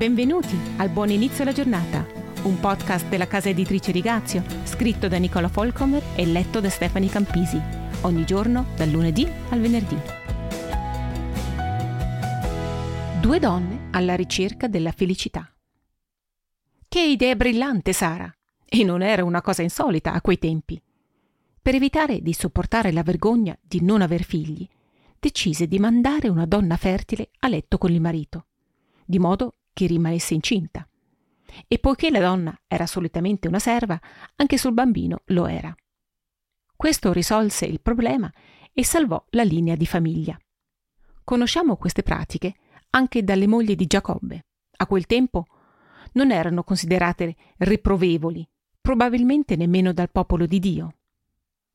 Benvenuti al Buon Inizio alla Giornata, un podcast della casa editrice Rigazio, scritto da Nicola Folcomer e letto da Stefani Campisi, ogni giorno dal lunedì al venerdì. Due donne alla ricerca della felicità. Che idea brillante, Sara! E non era una cosa insolita a quei tempi. Per evitare di sopportare la vergogna di non aver figli, decise di mandare una donna fertile a letto con il marito, di modo che rimanesse incinta. E poiché la donna era solitamente una serva, anche sul bambino lo era. Questo risolse il problema e salvò la linea di famiglia. Conosciamo queste pratiche anche dalle mogli di Giacobbe. A quel tempo non erano considerate riprovevoli, probabilmente nemmeno dal popolo di Dio.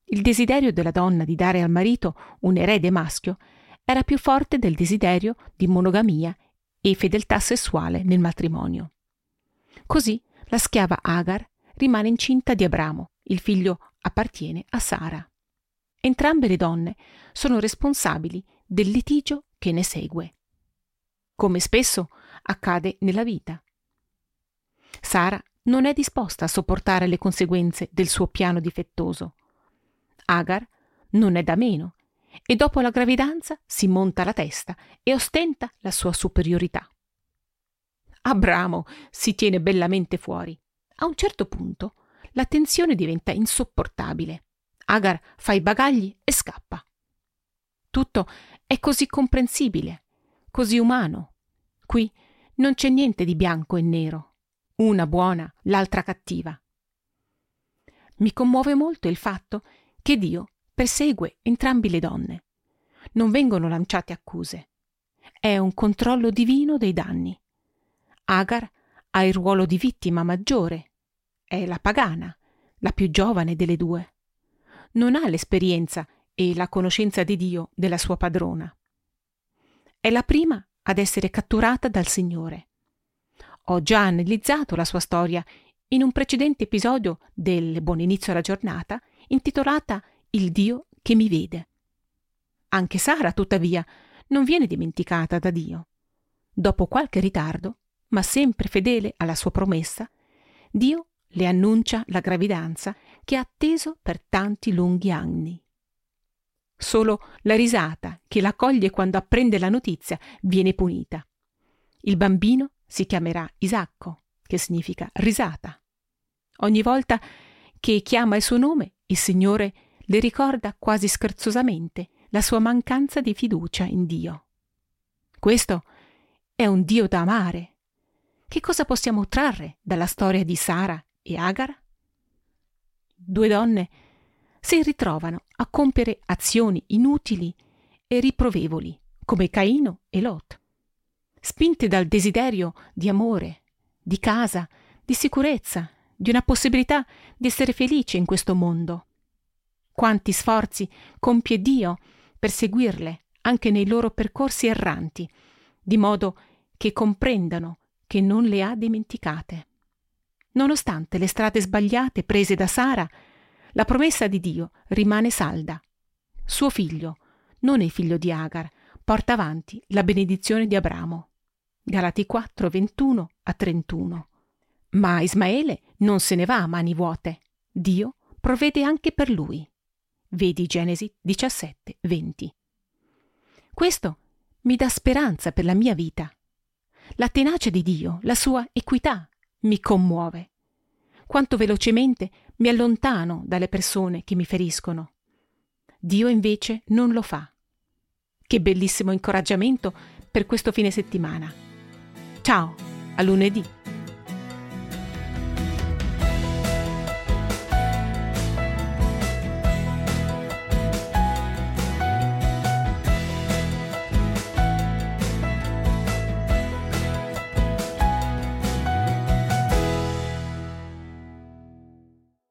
Il desiderio della donna di dare al marito un erede maschio era più forte del desiderio di monogamia e fedeltà sessuale nel matrimonio. Così la schiava Agar rimane incinta di Abramo, il figlio appartiene a Sara. Entrambe le donne sono responsabili del litigio che ne segue. Come spesso accade nella vita. Sara non è disposta a sopportare le conseguenze del suo piano difettoso. Agar non è da meno e dopo la gravidanza si monta la testa e ostenta la sua superiorità. Abramo si tiene bellamente fuori. A un certo punto la tensione diventa insopportabile. Agar fa i bagagli e scappa. Tutto è così comprensibile, così umano. Qui non c'è niente di bianco e nero, una buona, l'altra cattiva. Mi commuove molto il fatto che Dio persegue entrambi le donne. Non vengono lanciate accuse. È un controllo divino dei danni. Agar ha il ruolo di vittima maggiore. È la pagana, la più giovane delle due. Non ha l'esperienza e la conoscenza di Dio della sua padrona. È la prima ad essere catturata dal Signore. Ho già analizzato la sua storia in un precedente episodio del Buon inizio alla giornata intitolata Il Dio che mi vede. Anche Sara, tuttavia, non viene dimenticata da Dio. Dopo qualche ritardo, ma sempre fedele alla sua promessa, Dio le annuncia la gravidanza che ha atteso per tanti lunghi anni. Solo la risata che la coglie quando apprende la notizia viene punita. Il bambino si chiamerà Isacco, che significa risata. Ogni volta che chiama il suo nome, il Signore le ricorda quasi scherzosamente la sua mancanza di fiducia in Dio. Questo è un Dio da amare. Che cosa possiamo trarre dalla storia di Sara e Agar? Due donne si ritrovano a compiere azioni inutili e riprovevoli, come Caino e Lot. Spinte dal desiderio di amore, di casa, di sicurezza, di una possibilità di essere felice in questo mondo. Quanti sforzi compie Dio per seguirle anche nei loro percorsi erranti, di modo che comprendano che non le ha dimenticate. Nonostante le strade sbagliate prese da Sara, la promessa di Dio rimane salda. Suo figlio, non il figlio di Agar, porta avanti la benedizione di Abramo. Galati 4, 21 a 31. Ma Ismaele non se ne va a mani vuote. Dio provvede anche per lui. Vedi Genesi 17, 20. Questo mi dà speranza per la mia vita. La tenacia di Dio, la sua equità, mi commuove. Quanto velocemente mi allontano dalle persone che mi feriscono. Dio invece non lo fa. Che bellissimo incoraggiamento per questo fine settimana. Ciao, a lunedì.